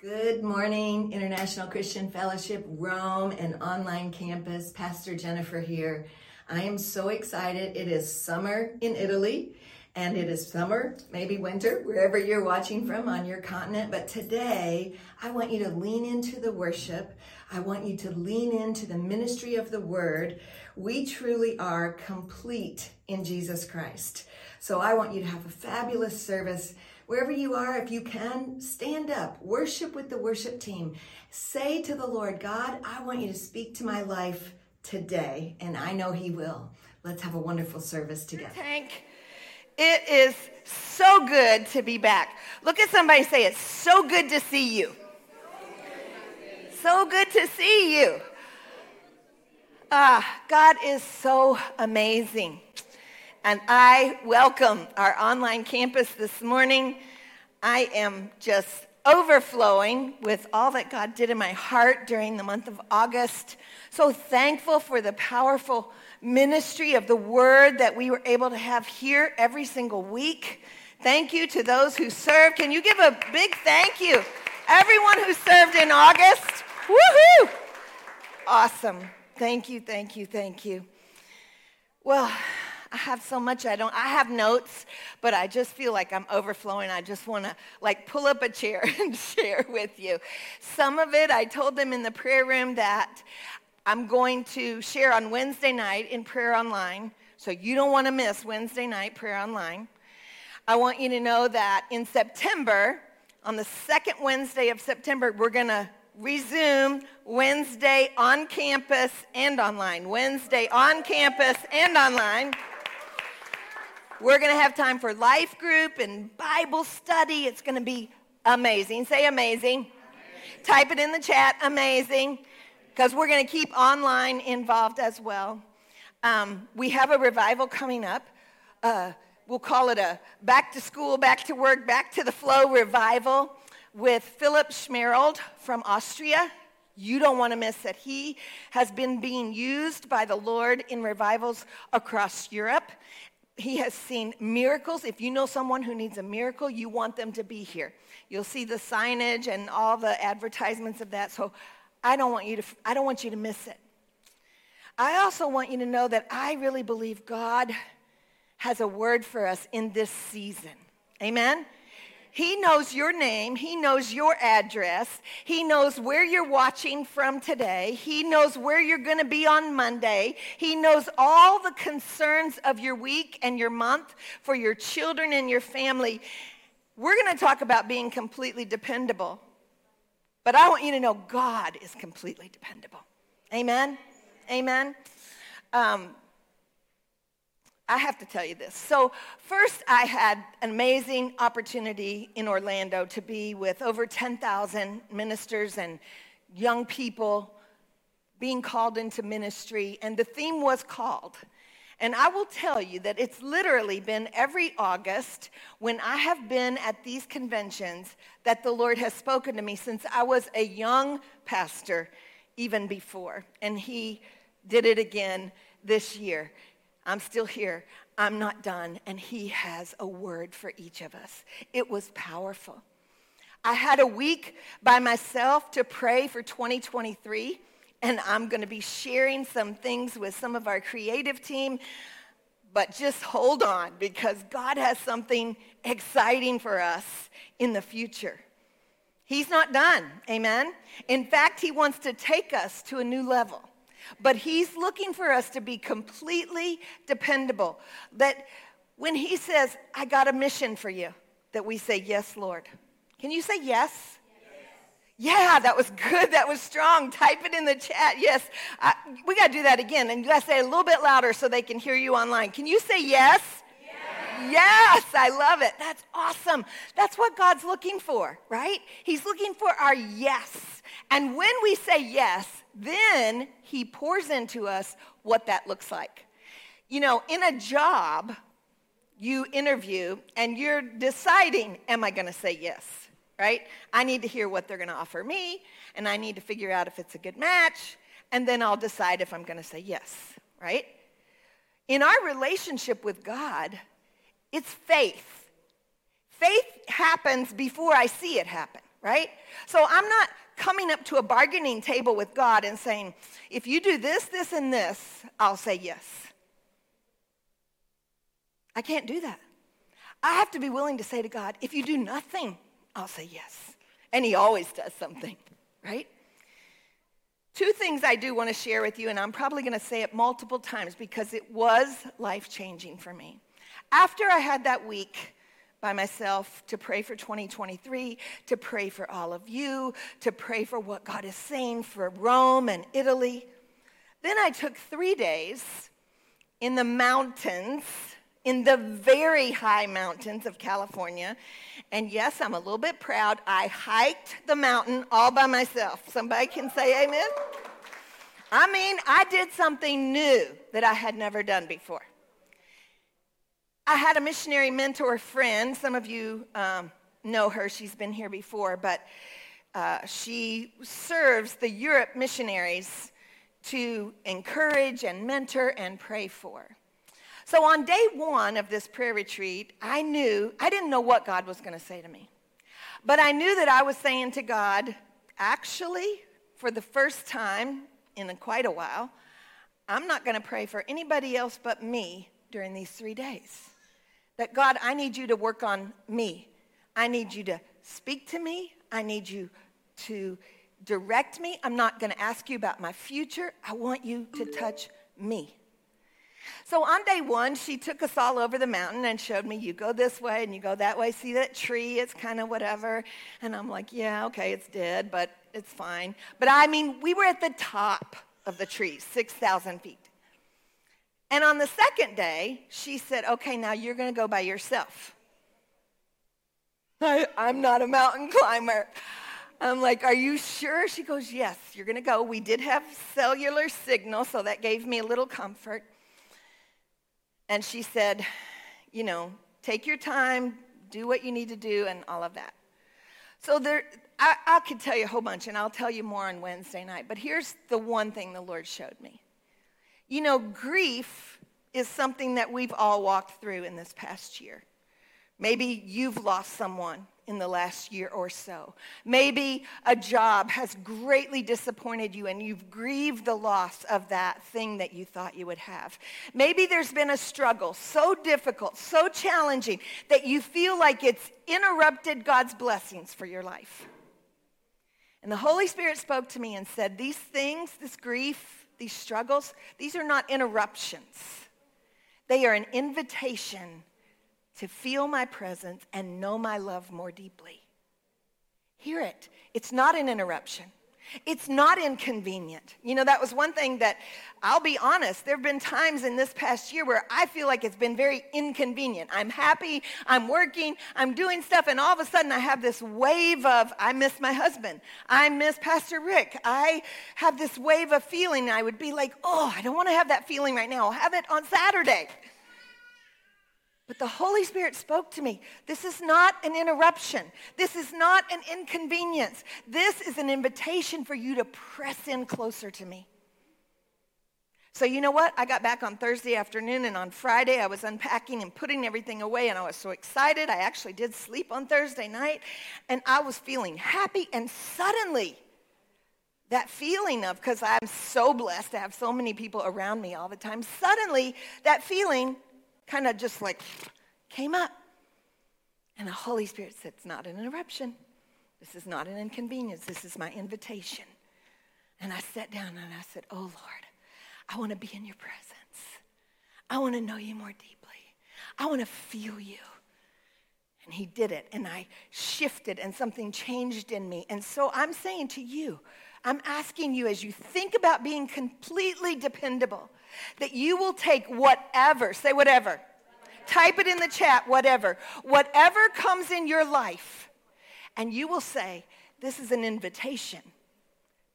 Good morning, International Christian Fellowship, Rome, and online campus. Pastor Jennifer here. I am so excited. It is summer in Italy, and it is summer, maybe winter, wherever you're watching from on your continent. But today, I want you to lean into the worship. I want you to lean into the ministry of the word. We truly are complete in Jesus Christ. So I want you to have a fabulous service Wherever you are, if you can, stand up, worship with the worship team. Say to the Lord, God, I want you to speak to my life today, and I know He will. Let's have a wonderful service together. Tank, it is so good to be back. Look at somebody say, It's so good to see you. So good to see you. Ah, God is so amazing. And I welcome our online campus this morning. I am just overflowing with all that God did in my heart during the month of August. So thankful for the powerful ministry of the word that we were able to have here every single week. Thank you to those who served. Can you give a big thank you? Everyone who served in August. Woohoo! Awesome. Thank you, thank you, thank you. Well, I have so much I don't, I have notes, but I just feel like I'm overflowing. I just want to like pull up a chair and share with you. Some of it, I told them in the prayer room that I'm going to share on Wednesday night in prayer online. So you don't want to miss Wednesday night prayer online. I want you to know that in September, on the second Wednesday of September, we're going to resume Wednesday on campus and online. Wednesday on campus and online. We're going to have time for life group and Bible study. It's going to be amazing. Say amazing. amazing. Type it in the chat, amazing, because we're going to keep online involved as well. Um, we have a revival coming up. Uh, we'll call it a back to school, back to work, back to the flow revival with Philip Schmerold from Austria. You don't want to miss it. He has been being used by the Lord in revivals across Europe he has seen miracles. If you know someone who needs a miracle, you want them to be here. You'll see the signage and all the advertisements of that. So I don't want you to, I don't want you to miss it. I also want you to know that I really believe God has a word for us in this season. Amen? He knows your name. He knows your address. He knows where you're watching from today. He knows where you're going to be on Monday. He knows all the concerns of your week and your month for your children and your family. We're going to talk about being completely dependable. But I want you to know God is completely dependable. Amen? Amen? Um, I have to tell you this. So, first, I had an amazing opportunity in Orlando to be with over 10,000 ministers and young people being called into ministry, and the theme was called. And I will tell you that it's literally been every August when I have been at these conventions that the Lord has spoken to me since I was a young pastor, even before. And He did it again this year. I'm still here. I'm not done. And He has a word for each of us. It was powerful. I had a week by myself to pray for 2023, and I'm going to be sharing some things with some of our creative team. But just hold on because God has something exciting for us in the future. He's not done, amen? In fact, He wants to take us to a new level. But He's looking for us to be completely dependable. That when He says, I got a mission for you, that we say, Yes, Lord. Can you say yes? Yeah, that was good. That was strong. Type it in the chat. Yes. I, we got to do that again. And you got to say a little bit louder so they can hear you online. Can you say yes? yes? Yes, I love it. That's awesome. That's what God's looking for, right? He's looking for our yes. And when we say yes, then he pours into us what that looks like. You know, in a job, you interview and you're deciding, am I going to say yes? Right? I need to hear what they're going to offer me, and I need to figure out if it's a good match, and then I'll decide if I'm going to say yes, right? In our relationship with God, it's faith. Faith happens before I see it happen. right? So I'm not coming up to a bargaining table with God and saying, if you do this, this, and this, I'll say yes. I can't do that. I have to be willing to say to God, if you do nothing, I'll say yes. And he always does something, right? Two things I do want to share with you, and I'm probably going to say it multiple times because it was life changing for me. After I had that week by myself to pray for 2023, to pray for all of you, to pray for what God is saying for Rome and Italy, then I took three days in the mountains in the very high mountains of California. And yes, I'm a little bit proud. I hiked the mountain all by myself. Somebody can say amen? I mean, I did something new that I had never done before. I had a missionary mentor friend. Some of you um, know her, she's been here before, but uh, she serves the Europe missionaries to encourage and mentor and pray for. So on day one of this prayer retreat, I knew, I didn't know what God was going to say to me. But I knew that I was saying to God, actually, for the first time in quite a while, I'm not going to pray for anybody else but me during these three days. That God, I need you to work on me. I need you to speak to me. I need you to direct me. I'm not going to ask you about my future. I want you to touch me. So on day one, she took us all over the mountain and showed me, you go this way and you go that way. See that tree? It's kind of whatever. And I'm like, yeah, okay, it's dead, but it's fine. But I mean, we were at the top of the tree, 6,000 feet. And on the second day, she said, okay, now you're going to go by yourself. I, I'm not a mountain climber. I'm like, Are you sure? She goes, Yes, you're going to go. We did have cellular signal, so that gave me a little comfort. And she said, you know, take your time, do what you need to do, and all of that. So there, I, I could tell you a whole bunch, and I'll tell you more on Wednesday night. But here's the one thing the Lord showed me. You know, grief is something that we've all walked through in this past year. Maybe you've lost someone in the last year or so. Maybe a job has greatly disappointed you and you've grieved the loss of that thing that you thought you would have. Maybe there's been a struggle so difficult, so challenging that you feel like it's interrupted God's blessings for your life. And the Holy Spirit spoke to me and said, These things, this grief, these struggles, these are not interruptions. They are an invitation to feel my presence and know my love more deeply. Hear it. It's not an interruption. It's not inconvenient. You know, that was one thing that I'll be honest, there have been times in this past year where I feel like it's been very inconvenient. I'm happy, I'm working, I'm doing stuff, and all of a sudden I have this wave of, I miss my husband, I miss Pastor Rick. I have this wave of feeling. I would be like, oh, I don't want to have that feeling right now. I'll have it on Saturday. But the Holy Spirit spoke to me. This is not an interruption. This is not an inconvenience. This is an invitation for you to press in closer to me. So, you know what? I got back on Thursday afternoon, and on Friday, I was unpacking and putting everything away, and I was so excited. I actually did sleep on Thursday night, and I was feeling happy, and suddenly, that feeling of, because I'm so blessed to have so many people around me all the time, suddenly that feeling kind of just like came up. And the Holy Spirit said, It's not an interruption. This is not an inconvenience. This is my invitation. And I sat down and I said, Oh Lord, I want to be in your presence. I want to know you more deeply. I want to feel you. And he did it. And I shifted and something changed in me. And so I'm saying to you, I'm asking you as you think about being completely dependable, that you will take whatever, say whatever, type it in the chat, whatever, whatever comes in your life, and you will say, This is an invitation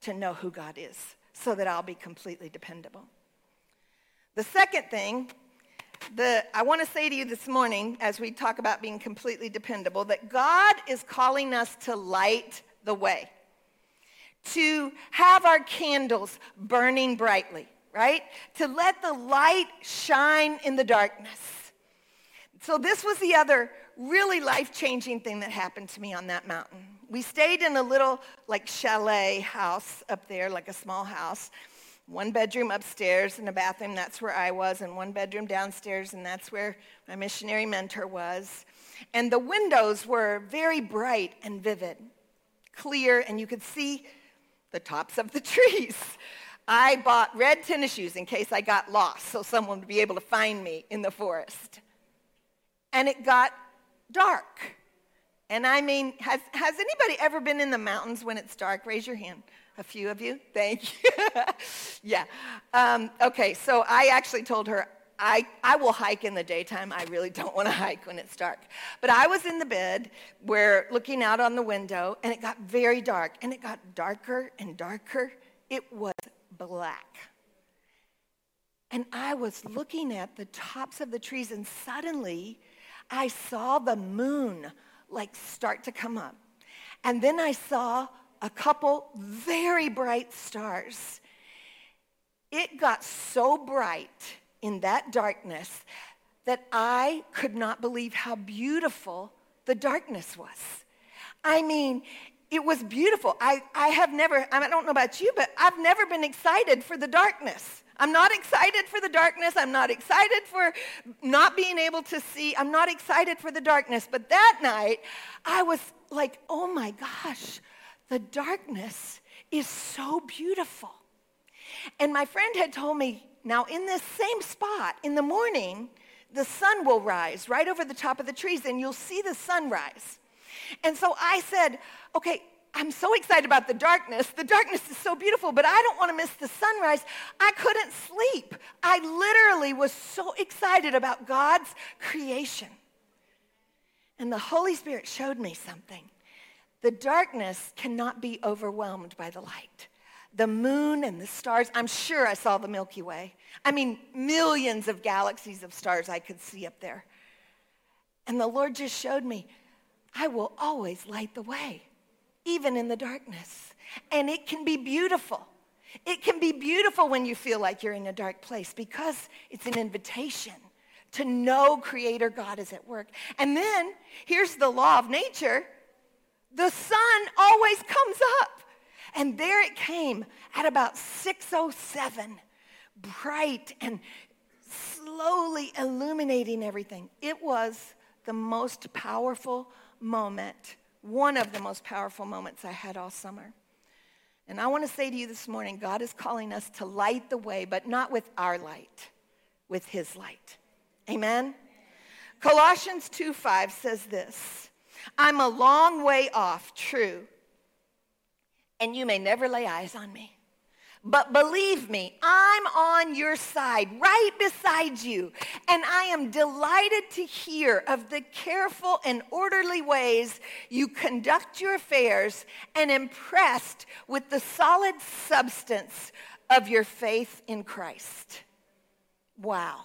to know who God is so that I'll be completely dependable. The second thing the, I want to say to you this morning, as we talk about being completely dependable, that God is calling us to light the way, to have our candles burning brightly right? To let the light shine in the darkness. So, this was the other really life-changing thing that happened to me on that mountain. We stayed in a little like chalet house up there, like a small house. One bedroom upstairs and a bathroom, that's where I was, and one bedroom downstairs, and that's where my missionary mentor was. And the windows were very bright and vivid, clear, and you could see the tops of the trees. I bought red tennis shoes in case I got lost so someone would be able to find me in the forest. And it got dark. And I mean, has, has anybody ever been in the mountains when it's dark? Raise your hand. A few of you? Thank you. yeah. Um, okay, so I actually told her, I, I will hike in the daytime. I really don't want to hike when it's dark. But I was in the bed where looking out on the window, and it got very dark, and it got darker and darker. It was black. And I was looking at the tops of the trees, and suddenly I saw the moon like start to come up. And then I saw a couple very bright stars. It got so bright in that darkness that I could not believe how beautiful the darkness was. I mean, it was beautiful. I, I have never, I don't know about you, but I've never been excited for the darkness. I'm not excited for the darkness. I'm not excited for not being able to see. I'm not excited for the darkness. But that night, I was like, oh my gosh, the darkness is so beautiful. And my friend had told me, now in this same spot in the morning, the sun will rise right over the top of the trees and you'll see the sunrise. And so I said, okay, I'm so excited about the darkness. The darkness is so beautiful, but I don't want to miss the sunrise. I couldn't sleep. I literally was so excited about God's creation. And the Holy Spirit showed me something. The darkness cannot be overwhelmed by the light. The moon and the stars, I'm sure I saw the Milky Way. I mean, millions of galaxies of stars I could see up there. And the Lord just showed me I will always light the way, even in the darkness. And it can be beautiful. It can be beautiful when you feel like you're in a dark place because it's an invitation to know Creator God is at work. And then here's the law of nature the sun always comes up. And there it came at about 607, bright and slowly illuminating everything. It was the most powerful moment, one of the most powerful moments I had all summer. And I want to say to you this morning God is calling us to light the way, but not with our light, with His light. Amen? Colossians 2 5 says this I'm a long way off, true, and you may never lay eyes on me. But believe me, I'm on your side, right beside you. And I am delighted to hear of the careful and orderly ways you conduct your affairs and impressed with the solid substance of your faith in Christ. Wow.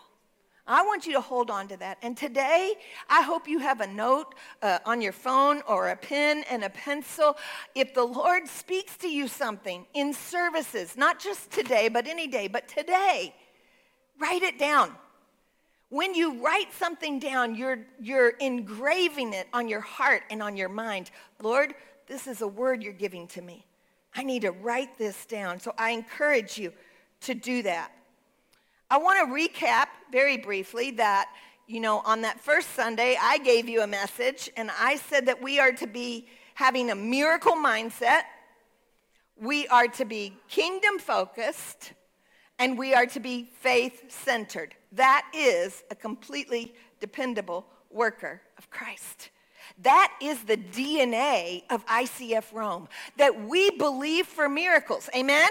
I want you to hold on to that. And today, I hope you have a note uh, on your phone or a pen and a pencil. If the Lord speaks to you something in services, not just today, but any day, but today, write it down. When you write something down, you're, you're engraving it on your heart and on your mind. Lord, this is a word you're giving to me. I need to write this down. So I encourage you to do that. I want to recap very briefly that, you know, on that first Sunday, I gave you a message and I said that we are to be having a miracle mindset, we are to be kingdom focused, and we are to be faith centered. That is a completely dependable worker of Christ. That is the DNA of ICF Rome, that we believe for miracles. Amen?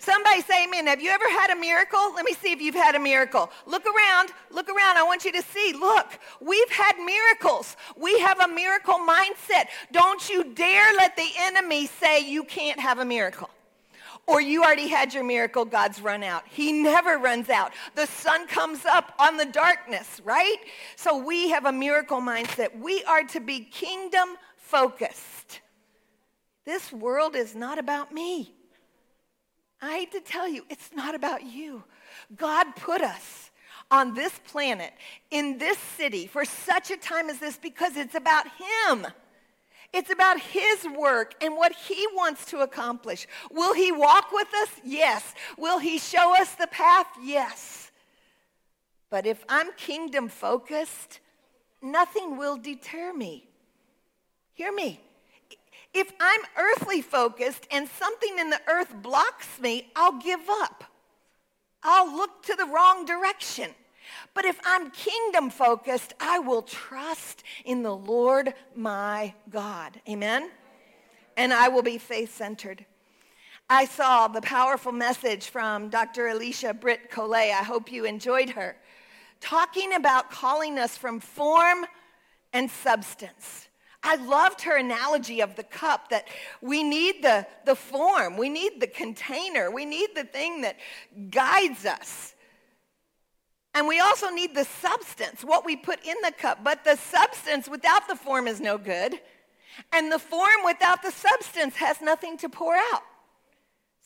Somebody say amen. Have you ever had a miracle? Let me see if you've had a miracle. Look around. Look around. I want you to see. Look, we've had miracles. We have a miracle mindset. Don't you dare let the enemy say you can't have a miracle. Or you already had your miracle, God's run out. He never runs out. The sun comes up on the darkness, right? So we have a miracle mindset. We are to be kingdom focused. This world is not about me. I hate to tell you, it's not about you. God put us on this planet, in this city, for such a time as this because it's about Him. It's about His work and what He wants to accomplish. Will He walk with us? Yes. Will He show us the path? Yes. But if I'm kingdom focused, nothing will deter me. Hear me. If I'm earthly focused and something in the earth blocks me, I'll give up. I'll look to the wrong direction. But if I'm kingdom focused, I will trust in the Lord my God. Amen? And I will be faith centered. I saw the powerful message from Dr. Alicia Britt Chole. I hope you enjoyed her. Talking about calling us from form and substance. I loved her analogy of the cup that we need the, the form, we need the container, we need the thing that guides us. And we also need the substance, what we put in the cup. But the substance without the form is no good. And the form without the substance has nothing to pour out.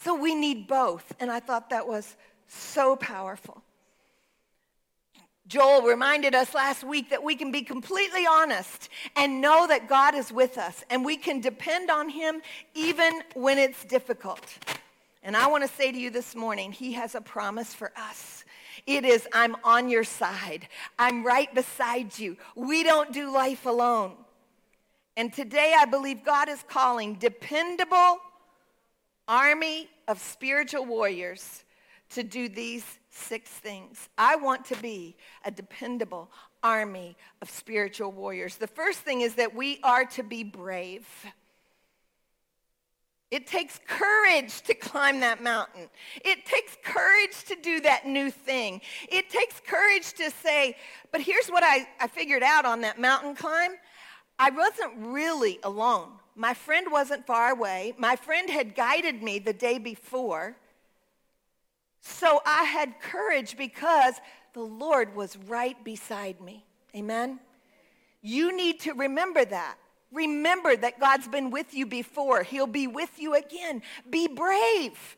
So we need both. And I thought that was so powerful. Joel reminded us last week that we can be completely honest and know that God is with us and we can depend on him even when it's difficult. And I want to say to you this morning, he has a promise for us. It is, I'm on your side. I'm right beside you. We don't do life alone. And today I believe God is calling dependable army of spiritual warriors to do these six things. I want to be a dependable army of spiritual warriors. The first thing is that we are to be brave. It takes courage to climb that mountain. It takes courage to do that new thing. It takes courage to say, but here's what I, I figured out on that mountain climb. I wasn't really alone. My friend wasn't far away. My friend had guided me the day before. So I had courage because the Lord was right beside me. Amen? You need to remember that. Remember that God's been with you before. He'll be with you again. Be brave.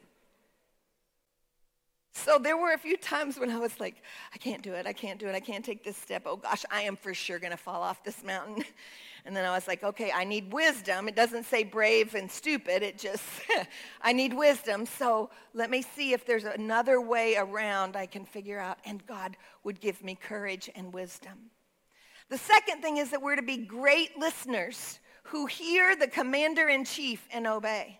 So there were a few times when I was like, I can't do it. I can't do it. I can't take this step. Oh gosh, I am for sure going to fall off this mountain. And then I was like, okay, I need wisdom. It doesn't say brave and stupid. It just, I need wisdom. So let me see if there's another way around I can figure out. And God would give me courage and wisdom. The second thing is that we're to be great listeners who hear the commander in chief and obey.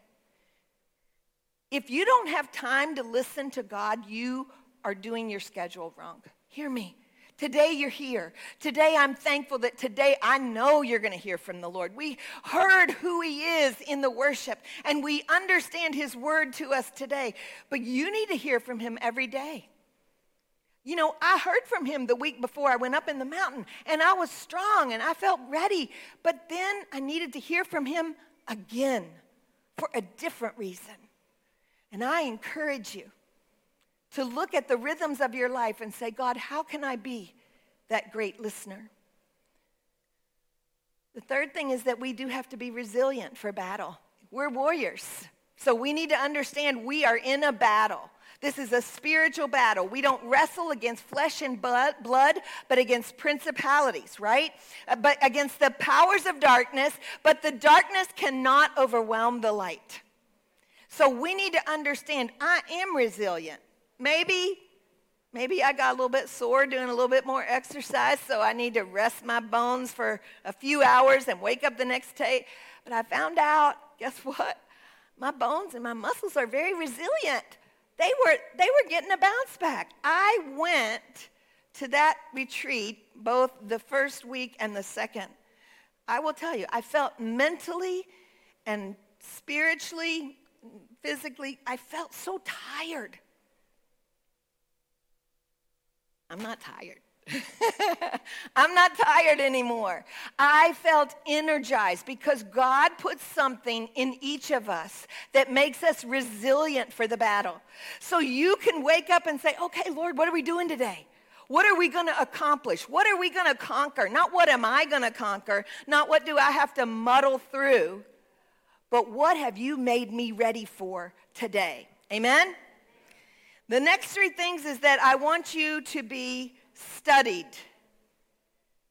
If you don't have time to listen to God, you are doing your schedule wrong. Hear me. Today you're here. Today I'm thankful that today I know you're going to hear from the Lord. We heard who He is in the worship and we understand His word to us today. But you need to hear from Him every day. You know, I heard from Him the week before I went up in the mountain and I was strong and I felt ready. But then I needed to hear from Him again for a different reason. And I encourage you to look at the rhythms of your life and say, God, how can I be that great listener? The third thing is that we do have to be resilient for battle. We're warriors. So we need to understand we are in a battle. This is a spiritual battle. We don't wrestle against flesh and blood, but against principalities, right? Uh, but against the powers of darkness, but the darkness cannot overwhelm the light. So we need to understand I am resilient. Maybe, maybe I got a little bit sore doing a little bit more exercise, so I need to rest my bones for a few hours and wake up the next day. But I found out, guess what? My bones and my muscles are very resilient. They were, they were getting a bounce back. I went to that retreat both the first week and the second. I will tell you, I felt mentally and spiritually, physically, I felt so tired. I'm not tired. I'm not tired anymore. I felt energized because God puts something in each of us that makes us resilient for the battle. So you can wake up and say, okay, Lord, what are we doing today? What are we going to accomplish? What are we going to conquer? Not what am I going to conquer? Not what do I have to muddle through? But what have you made me ready for today? Amen? The next three things is that I want you to be studied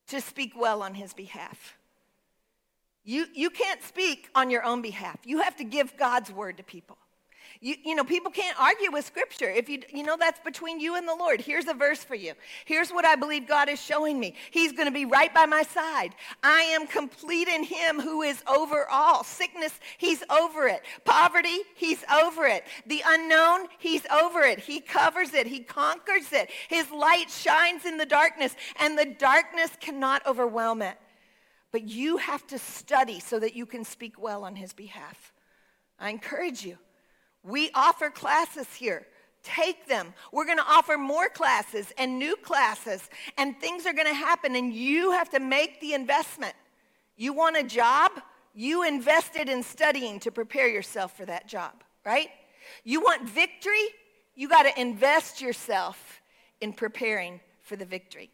to speak well on his behalf. You, you can't speak on your own behalf. You have to give God's word to people. You, you know, people can't argue with scripture. If you, you know, that's between you and the Lord. Here's a verse for you. Here's what I believe God is showing me. He's going to be right by my side. I am complete in him who is over all. Sickness, he's over it. Poverty, he's over it. The unknown, he's over it. He covers it. He conquers it. His light shines in the darkness and the darkness cannot overwhelm it. But you have to study so that you can speak well on his behalf. I encourage you. We offer classes here. Take them. We're going to offer more classes and new classes, and things are going to happen, and you have to make the investment. You want a job? You invested in studying to prepare yourself for that job, right? You want victory? You got to invest yourself in preparing for the victory.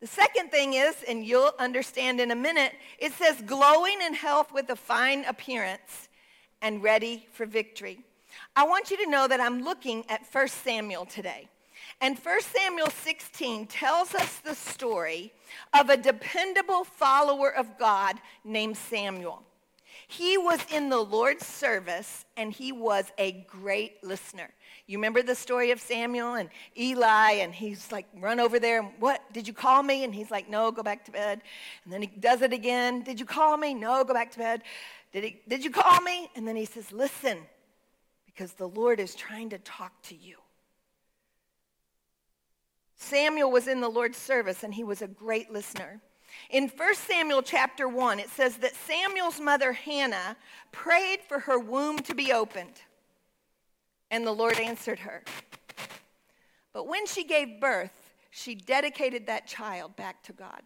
The second thing is, and you'll understand in a minute, it says glowing in health with a fine appearance and ready for victory. I want you to know that I'm looking at 1 Samuel today. And 1 Samuel 16 tells us the story of a dependable follower of God named Samuel. He was in the Lord's service and he was a great listener. You remember the story of Samuel and Eli, and he's like, run over there. And what? Did you call me? And he's like, no, go back to bed. And then he does it again. Did you call me? No, go back to bed. Did, he, did you call me? And then he says, Listen, because the Lord is trying to talk to you. Samuel was in the Lord's service and he was a great listener. In 1 Samuel chapter 1, it says that Samuel's mother Hannah prayed for her womb to be opened, and the Lord answered her. But when she gave birth, she dedicated that child back to God.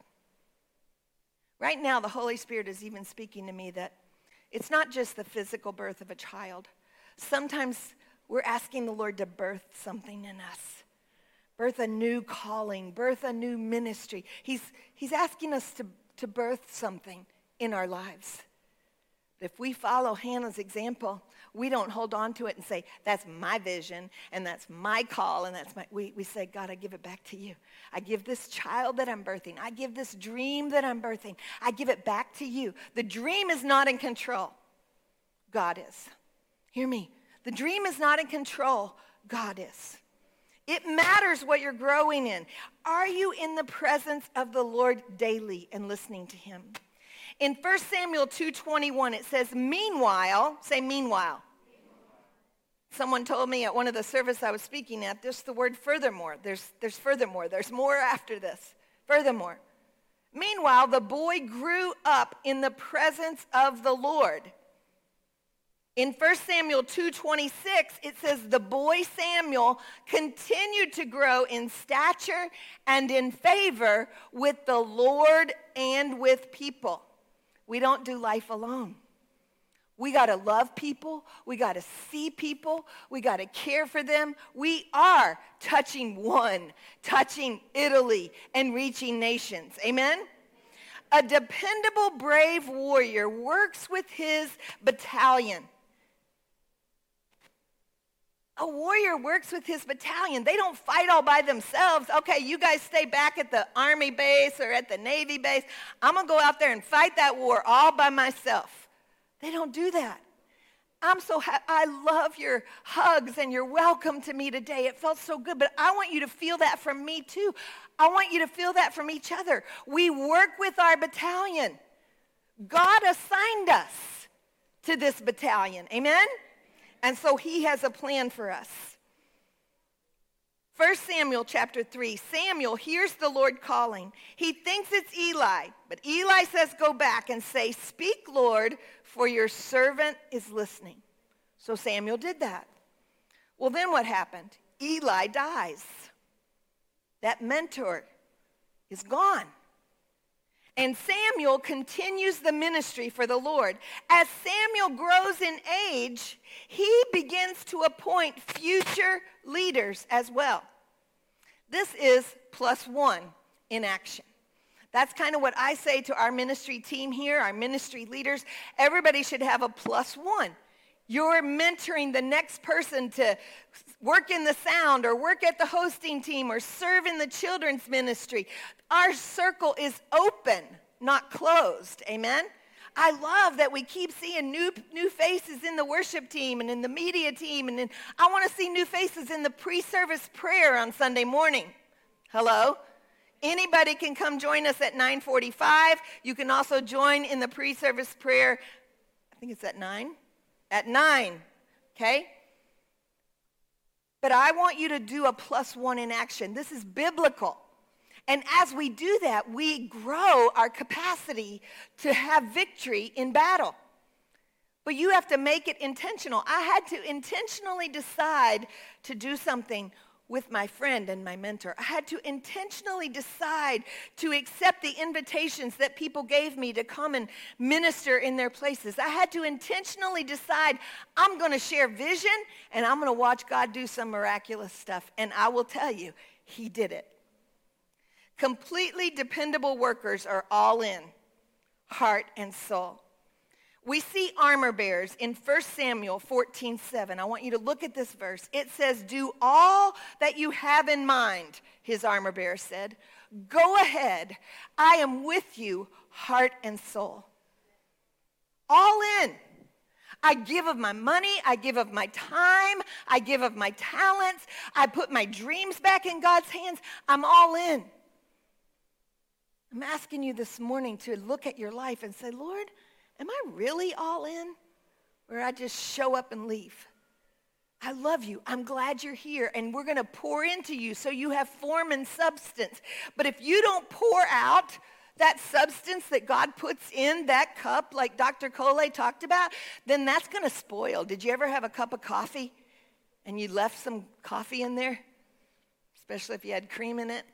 Right now, the Holy Spirit is even speaking to me that it's not just the physical birth of a child. Sometimes we're asking the Lord to birth something in us, birth a new calling, birth a new ministry. He's, he's asking us to, to birth something in our lives. If we follow Hannah's example, we don't hold on to it and say, that's my vision and that's my call and that's my, we, we say, God, I give it back to you. I give this child that I'm birthing. I give this dream that I'm birthing. I give it back to you. The dream is not in control. God is. Hear me. The dream is not in control. God is. It matters what you're growing in. Are you in the presence of the Lord daily and listening to him? In 1 Samuel 2:21 it says meanwhile, say meanwhile. Someone told me at one of the service I was speaking at, there's the word furthermore. There's, there's furthermore. There's more after this. Furthermore. Meanwhile, the boy grew up in the presence of the Lord. In 1 Samuel 2:26 it says the boy Samuel continued to grow in stature and in favor with the Lord and with people. We don't do life alone. We got to love people. We got to see people. We got to care for them. We are touching one, touching Italy, and reaching nations. Amen? A dependable, brave warrior works with his battalion. A warrior works with his battalion. They don't fight all by themselves. Okay, you guys stay back at the army base or at the navy base. I'm going to go out there and fight that war all by myself. They don't do that. I'm so happy. I love your hugs and your welcome to me today. It felt so good, but I want you to feel that from me too. I want you to feel that from each other. We work with our battalion. God assigned us to this battalion. Amen? And so he has a plan for us. 1 Samuel chapter 3, Samuel hears the Lord calling. He thinks it's Eli, but Eli says, Go back and say, Speak, Lord, for your servant is listening. So Samuel did that. Well, then what happened? Eli dies. That mentor is gone. And Samuel continues the ministry for the Lord. As Samuel grows in age, he begins to appoint future leaders as well. This is plus one in action. That's kind of what I say to our ministry team here, our ministry leaders. Everybody should have a plus one You're mentoring the next person to work in the sound or work at the hosting team or serve in the children's ministry. Our circle is open, not closed. Amen? I love that we keep seeing new, new faces in the worship team and in the media team. And in, I want to see new faces in the pre service prayer on Sunday morning. Hello? Anybody can come join us at 9:45. You can also join in the pre-service prayer. I think it's at 9. At 9. Okay? But I want you to do a plus 1 in action. This is biblical. And as we do that, we grow our capacity to have victory in battle. But you have to make it intentional. I had to intentionally decide to do something with my friend and my mentor. I had to intentionally decide to accept the invitations that people gave me to come and minister in their places. I had to intentionally decide I'm going to share vision and I'm going to watch God do some miraculous stuff. And I will tell you, He did it. Completely dependable workers are all in, heart and soul. We see armor bearers in 1 Samuel 14 7. I want you to look at this verse. It says, Do all that you have in mind, his armor bearer said. Go ahead. I am with you, heart and soul. All in. I give of my money. I give of my time. I give of my talents. I put my dreams back in God's hands. I'm all in. I'm asking you this morning to look at your life and say, Lord, Am I really all in? Or I just show up and leave? I love you. I'm glad you're here. And we're going to pour into you so you have form and substance. But if you don't pour out that substance that God puts in that cup, like Dr. Cole talked about, then that's going to spoil. Did you ever have a cup of coffee and you left some coffee in there? Especially if you had cream in it.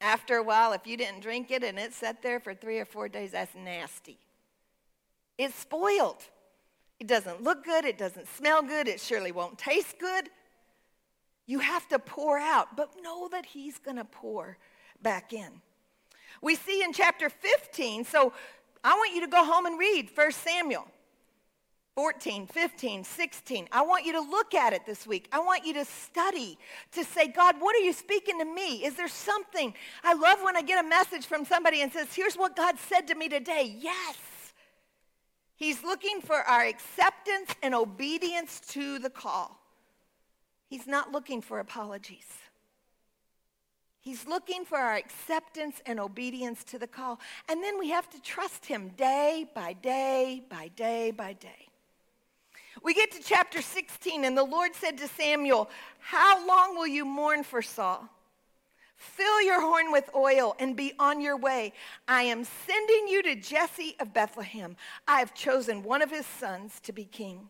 After a while, if you didn't drink it and it sat there for three or four days, that's nasty. It's spoiled. It doesn't look good. It doesn't smell good. It surely won't taste good. You have to pour out, but know that He's going to pour back in. We see in chapter 15, so I want you to go home and read 1 Samuel 14, 15, 16. I want you to look at it this week. I want you to study to say, God, what are you speaking to me? Is there something? I love when I get a message from somebody and says, here's what God said to me today. Yes. He's looking for our acceptance and obedience to the call. He's not looking for apologies. He's looking for our acceptance and obedience to the call. And then we have to trust him day by day by day by day. We get to chapter 16, and the Lord said to Samuel, How long will you mourn for Saul? Fill your horn with oil and be on your way. I am sending you to Jesse of Bethlehem. I have chosen one of his sons to be king.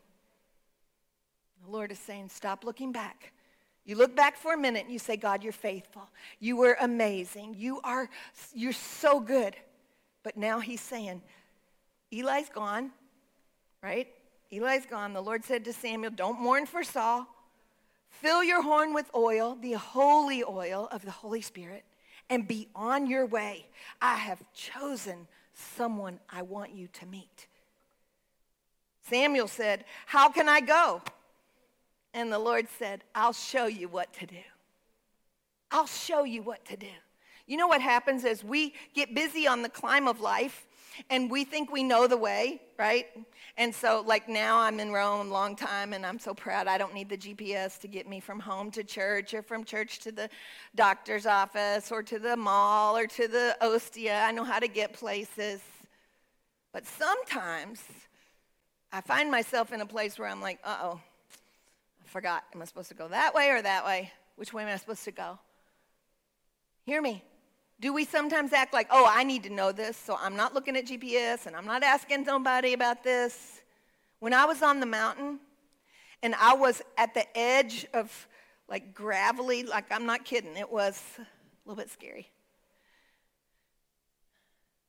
The Lord is saying, Stop looking back. You look back for a minute and you say, God, you're faithful. You were amazing. You are, you're so good. But now he's saying, Eli's gone, right? Eli's gone. The Lord said to Samuel, Don't mourn for Saul. Fill your horn with oil, the holy oil of the Holy Spirit, and be on your way. I have chosen someone I want you to meet. Samuel said, How can I go? And the Lord said, I'll show you what to do. I'll show you what to do. You know what happens as we get busy on the climb of life and we think we know the way, right? And so, like now, I'm in Rome a long time, and I'm so proud I don't need the GPS to get me from home to church or from church to the doctor's office or to the mall or to the Ostia. I know how to get places. But sometimes I find myself in a place where I'm like, uh oh, I forgot. Am I supposed to go that way or that way? Which way am I supposed to go? Hear me. Do we sometimes act like, oh, I need to know this, so I'm not looking at GPS and I'm not asking somebody about this? When I was on the mountain and I was at the edge of like gravelly, like I'm not kidding, it was a little bit scary.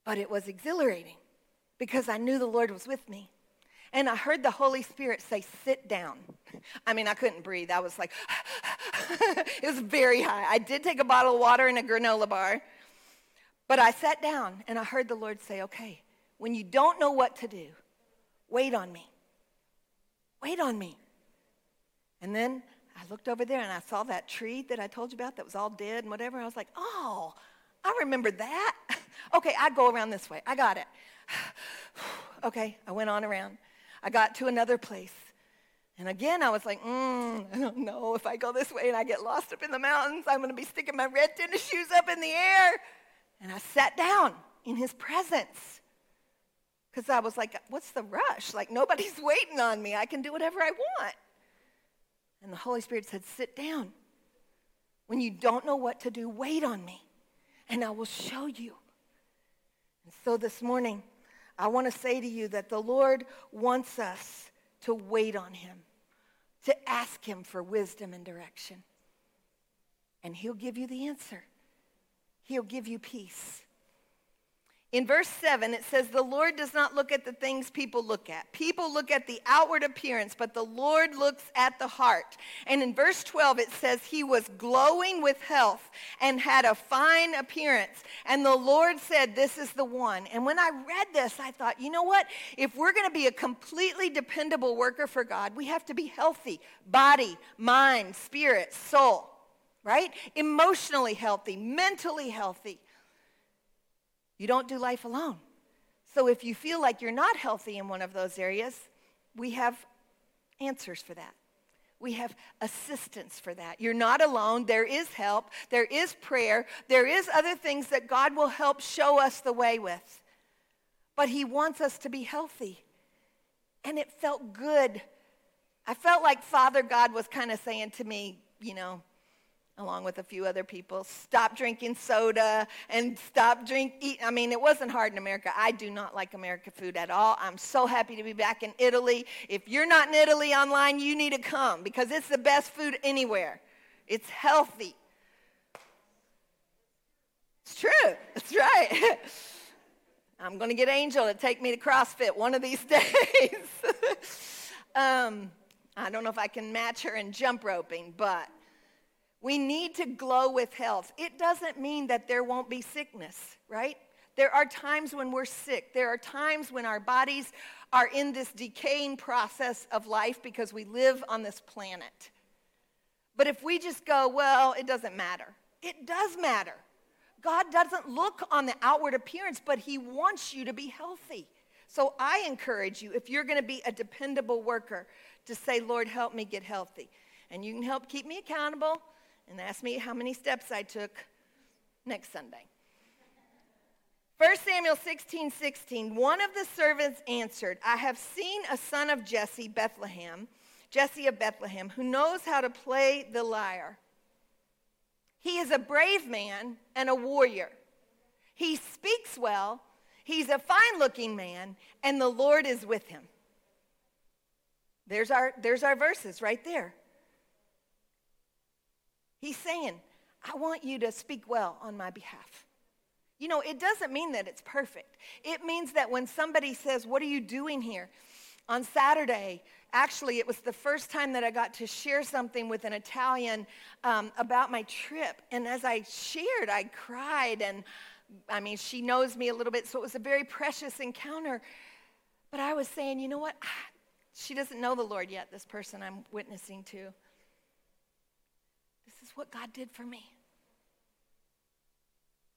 But it was exhilarating because I knew the Lord was with me. And I heard the Holy Spirit say, sit down. I mean, I couldn't breathe. I was like, it was very high. I did take a bottle of water and a granola bar. But I sat down and I heard the Lord say, okay, when you don't know what to do, wait on me. wait on me. And then I looked over there and I saw that tree that I told you about that was all dead and whatever. I was like, oh, I remember that. okay, I go around this way. I got it. okay, I went on around. I got to another place. And again, I was like, mm, I don't know if I go this way and I get lost up in the mountains, I'm going to be sticking my red tennis shoes up in the air. And I sat down in his presence because I was like, what's the rush? Like, nobody's waiting on me. I can do whatever I want. And the Holy Spirit said, sit down. When you don't know what to do, wait on me, and I will show you. And so this morning, I want to say to you that the Lord wants us to wait on him, to ask him for wisdom and direction. And he'll give you the answer. He'll give you peace. In verse 7, it says, The Lord does not look at the things people look at. People look at the outward appearance, but the Lord looks at the heart. And in verse 12, it says, He was glowing with health and had a fine appearance. And the Lord said, This is the one. And when I read this, I thought, you know what? If we're going to be a completely dependable worker for God, we have to be healthy body, mind, spirit, soul, right? Emotionally healthy, mentally healthy. You don't do life alone. So if you feel like you're not healthy in one of those areas, we have answers for that. We have assistance for that. You're not alone. There is help. There is prayer. There is other things that God will help show us the way with. But he wants us to be healthy. And it felt good. I felt like Father God was kind of saying to me, you know, along with a few other people, stop drinking soda and stop drink eat. I mean, it wasn't hard in America. I do not like American food at all. I'm so happy to be back in Italy. If you're not in Italy online, you need to come because it's the best food anywhere. It's healthy. It's true. That's right. I'm going to get Angel to take me to CrossFit one of these days. um, I don't know if I can match her in jump roping, but we need to glow with health. It doesn't mean that there won't be sickness, right? There are times when we're sick. There are times when our bodies are in this decaying process of life because we live on this planet. But if we just go, well, it doesn't matter, it does matter. God doesn't look on the outward appearance, but He wants you to be healthy. So I encourage you, if you're going to be a dependable worker, to say, Lord, help me get healthy. And you can help keep me accountable and ask me how many steps I took next Sunday. 1 Samuel 16, 16, one of the servants answered, I have seen a son of Jesse, Bethlehem, Jesse of Bethlehem, who knows how to play the lyre. He is a brave man and a warrior. He speaks well, he's a fine looking man, and the Lord is with him. There's our, there's our verses right there. He's saying, I want you to speak well on my behalf. You know, it doesn't mean that it's perfect. It means that when somebody says, What are you doing here? On Saturday, actually, it was the first time that I got to share something with an Italian um, about my trip. And as I shared, I cried. And I mean, she knows me a little bit, so it was a very precious encounter. But I was saying, you know what? She doesn't know the Lord yet, this person I'm witnessing to what God did for me.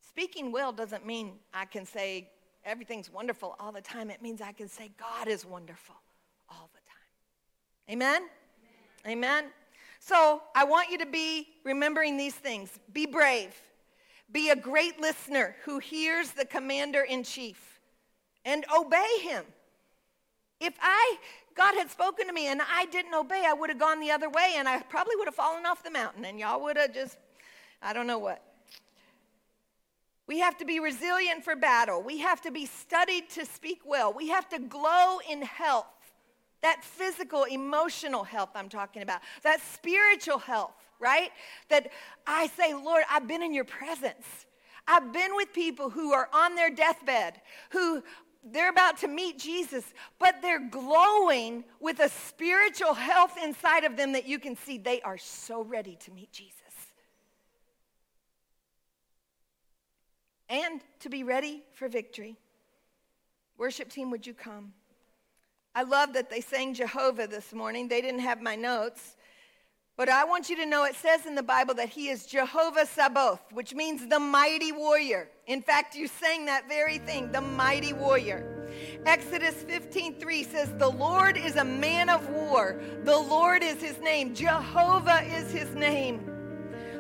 Speaking well doesn't mean I can say everything's wonderful all the time. It means I can say God is wonderful all the time. Amen? Amen? Amen? So I want you to be remembering these things. Be brave. Be a great listener who hears the commander in chief and obey him. If I God had spoken to me and I didn't obey, I would have gone the other way and I probably would have fallen off the mountain and y'all would have just, I don't know what. We have to be resilient for battle. We have to be studied to speak well. We have to glow in health. That physical, emotional health I'm talking about. That spiritual health, right? That I say, Lord, I've been in your presence. I've been with people who are on their deathbed, who they're about to meet Jesus, but they're glowing with a spiritual health inside of them that you can see they are so ready to meet Jesus. And to be ready for victory. Worship team, would you come? I love that they sang Jehovah this morning. They didn't have my notes. But I want you to know it says in the Bible that he is Jehovah Sabaoth, which means the mighty warrior. In fact, you sang that very thing, the mighty warrior. Exodus 15:3 says, "The Lord is a man of war. The Lord is his name. Jehovah is his name."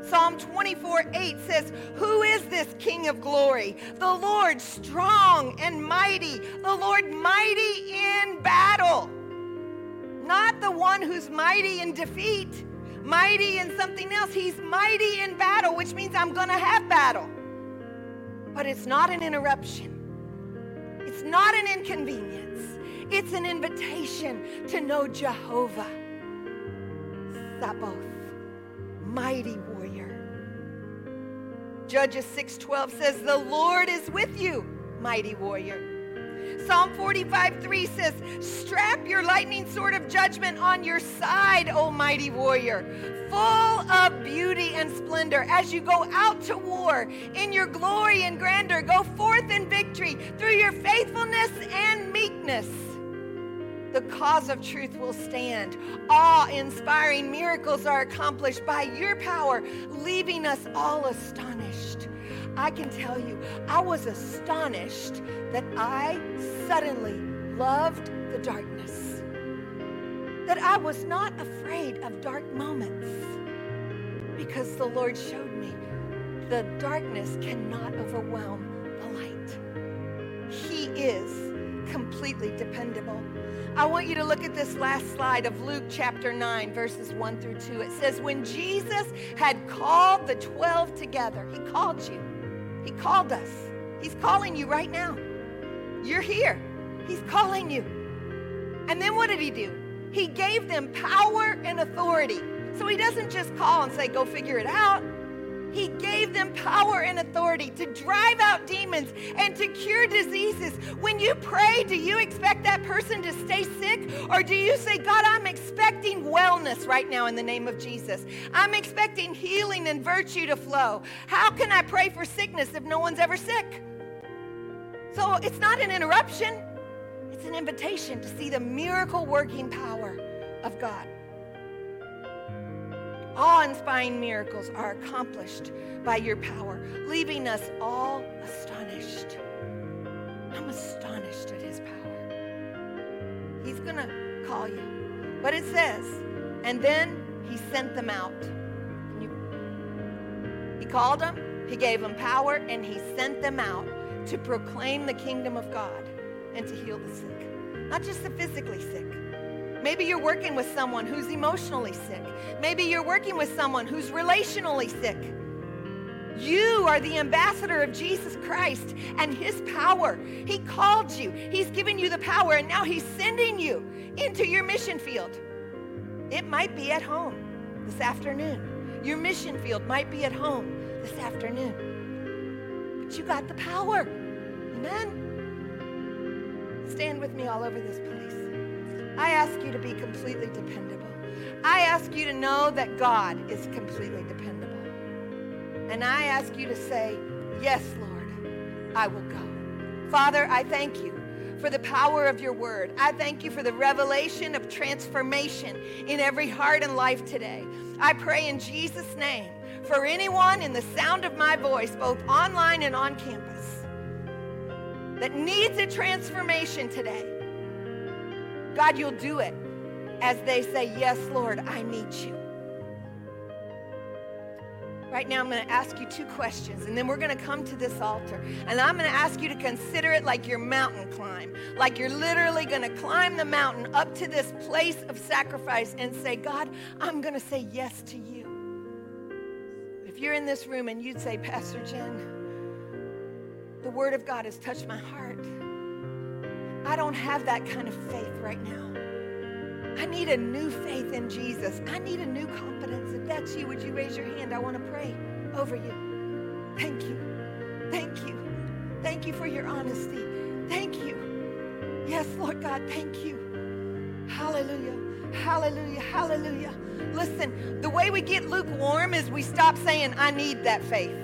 Psalm 24 8 says, Who is this King of glory? The Lord strong and mighty, the Lord mighty in battle. Not the one who's mighty in defeat, mighty in something else. He's mighty in battle, which means I'm going to have battle. But it's not an interruption, it's not an inconvenience. It's an invitation to know Jehovah, Sabaoth, mighty warrior. Judges 6:12 says, "The Lord is with you, mighty warrior." Psalm 45 3 says, Strap your lightning sword of judgment on your side, O mighty warrior, full of beauty and splendor. As you go out to war in your glory and grandeur, go forth in victory through your faithfulness and meekness the cause of truth will stand. Awe inspiring miracles are accomplished by your power, leaving us all astonished. I can tell you, I was astonished that I suddenly loved the darkness, that I was not afraid of dark moments because the Lord showed me the darkness cannot overwhelm the light. He is completely dependable. I want you to look at this last slide of Luke chapter 9, verses 1 through 2. It says, When Jesus had called the 12 together, he called you. He called us. He's calling you right now. You're here. He's calling you. And then what did he do? He gave them power and authority. So he doesn't just call and say, Go figure it out. He gave them power and authority to drive out demons and to cure diseases. When you pray, do you expect that person to stay sick? Or do you say, God, I'm expecting wellness right now in the name of Jesus? I'm expecting healing and virtue to flow. How can I pray for sickness if no one's ever sick? So it's not an interruption, it's an invitation to see the miracle working power of God. Awe-inspiring miracles are accomplished by your power, leaving us all astonished. I'm astonished at his power. He's going to call you. But it says, and then he sent them out. He called them, he gave them power, and he sent them out to proclaim the kingdom of God and to heal the sick. Not just the physically sick, Maybe you're working with someone who's emotionally sick. Maybe you're working with someone who's relationally sick. You are the ambassador of Jesus Christ and his power. He called you. He's given you the power and now he's sending you into your mission field. It might be at home this afternoon. Your mission field might be at home this afternoon. But you got the power. Amen. Stand with me all over this place. I ask you to be completely dependable. I ask you to know that God is completely dependable. And I ask you to say, Yes, Lord, I will go. Father, I thank you for the power of your word. I thank you for the revelation of transformation in every heart and life today. I pray in Jesus' name for anyone in the sound of my voice, both online and on campus, that needs a transformation today. God, you'll do it as they say, Yes, Lord, I need you. Right now, I'm going to ask you two questions, and then we're going to come to this altar. And I'm going to ask you to consider it like your mountain climb, like you're literally going to climb the mountain up to this place of sacrifice and say, God, I'm going to say yes to you. If you're in this room and you'd say, Pastor Jen, the Word of God has touched my heart. I don't have that kind of faith right now. I need a new faith in Jesus. I need a new confidence. If that's you, would you raise your hand? I want to pray over you. Thank you. Thank you. Thank you for your honesty. Thank you. Yes, Lord God, thank you. Hallelujah. Hallelujah. Hallelujah. Listen, the way we get lukewarm is we stop saying, I need that faith.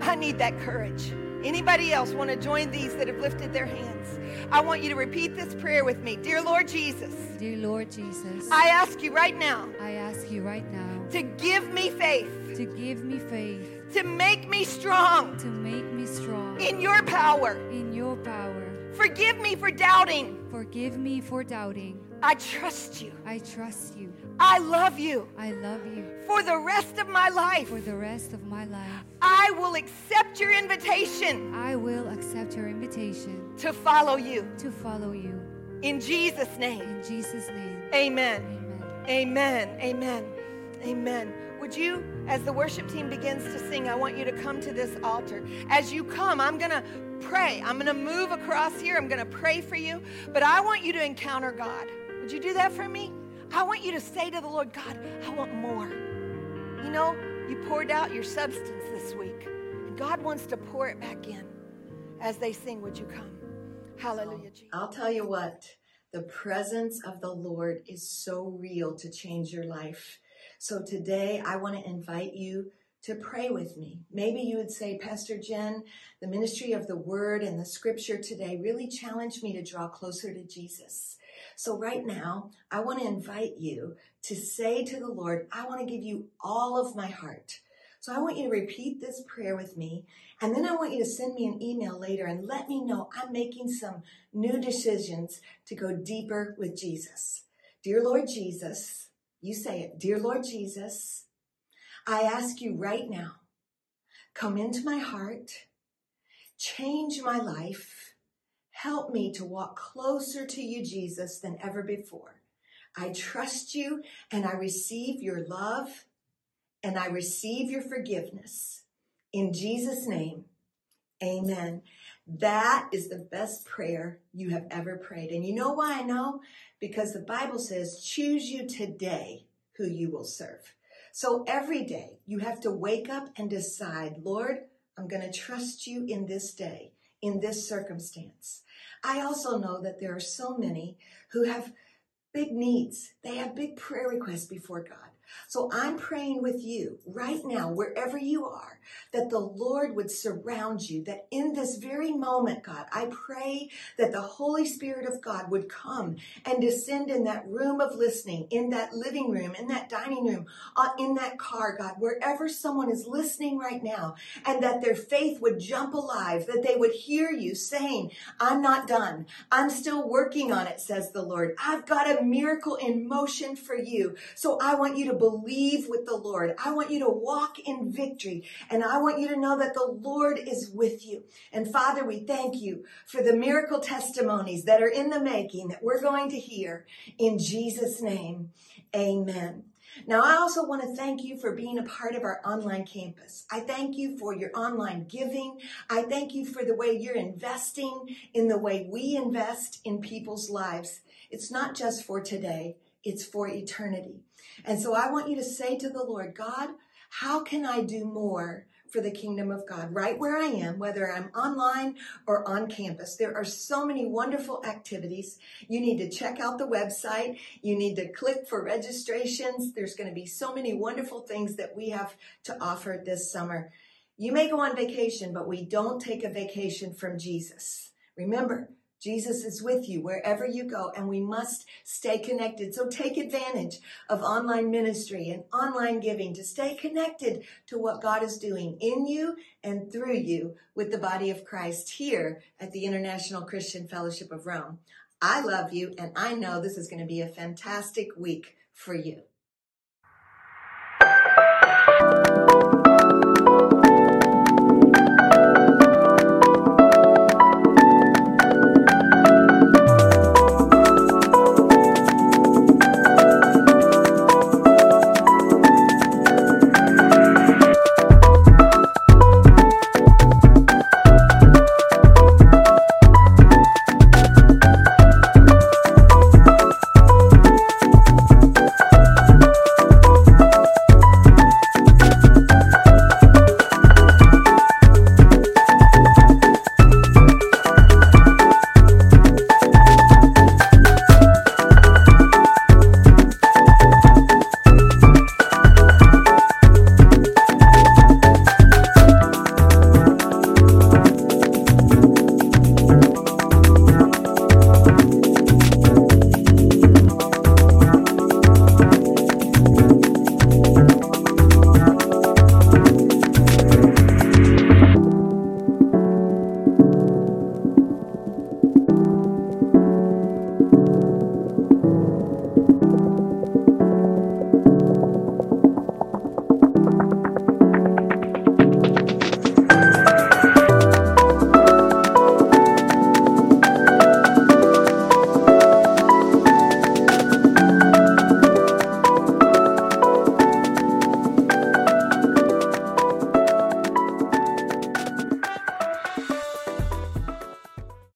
I need that courage. Anybody else want to join these that have lifted their hands? I want you to repeat this prayer with me. Dear Lord Jesus, Dear Lord Jesus, I ask you right now I ask you right now to give me faith, to give me faith, to make me strong to make me strong in your power. in your power. Forgive me for doubting. Forgive me for doubting. I trust you. I trust you. I love you. I love you. For the rest of my life, For the rest of my life, I will accept your invitation I will accept your invitation to follow you. to follow you. In Jesus' name, In Jesus' name, amen. amen. Amen. Amen. Amen. Would you, as the worship team begins to sing, I want you to come to this altar. As you come, I'm going to pray. I'm going to move across here. I'm going to pray for you. But I want you to encounter God. Would you do that for me? I want you to say to the Lord, God, I want more. You know, you poured out your substance this week, and God wants to pour it back in. As they sing, would you come? Hallelujah, Jesus. I'll tell you what, the presence of the Lord is so real to change your life. So today I want to invite you to pray with me. Maybe you would say, Pastor Jen, the ministry of the word and the scripture today really challenged me to draw closer to Jesus. So right now, I want to invite you to say to the Lord, I want to give you all of my heart. So I want you to repeat this prayer with me. And then I want you to send me an email later and let me know I'm making some new decisions to go deeper with Jesus. Dear Lord Jesus, you say it. Dear Lord Jesus, I ask you right now, come into my heart, change my life, help me to walk closer to you, Jesus, than ever before. I trust you and I receive your love and I receive your forgiveness. In Jesus' name, amen. That is the best prayer you have ever prayed. And you know why I know? Because the Bible says, choose you today who you will serve. So every day you have to wake up and decide, Lord, I'm going to trust you in this day, in this circumstance. I also know that there are so many who have big needs. They have big prayer requests before God. So I'm praying with you right now, wherever you are, that the Lord would surround you, that in this very moment, God, I pray that the Holy Spirit of God would come and descend in that room of listening, in that living room, in that dining room, uh, in that car, God, wherever someone is listening right now, and that their faith would jump alive, that they would hear you saying, I'm not done. I'm still working on it, says the Lord. I've got a miracle in motion for you. So I want you to believe with the Lord. I want you to walk in victory. And I want you to know that the Lord is with you. And Father, we thank you for the miracle testimonies that are in the making that we're going to hear in Jesus' name. Amen. Now, I also want to thank you for being a part of our online campus. I thank you for your online giving. I thank you for the way you're investing in the way we invest in people's lives. It's not just for today, it's for eternity. And so I want you to say to the Lord, God, how can I do more for the kingdom of God right where I am, whether I'm online or on campus? There are so many wonderful activities. You need to check out the website. You need to click for registrations. There's going to be so many wonderful things that we have to offer this summer. You may go on vacation, but we don't take a vacation from Jesus. Remember, Jesus is with you wherever you go, and we must stay connected. So take advantage of online ministry and online giving to stay connected to what God is doing in you and through you with the body of Christ here at the International Christian Fellowship of Rome. I love you, and I know this is going to be a fantastic week for you.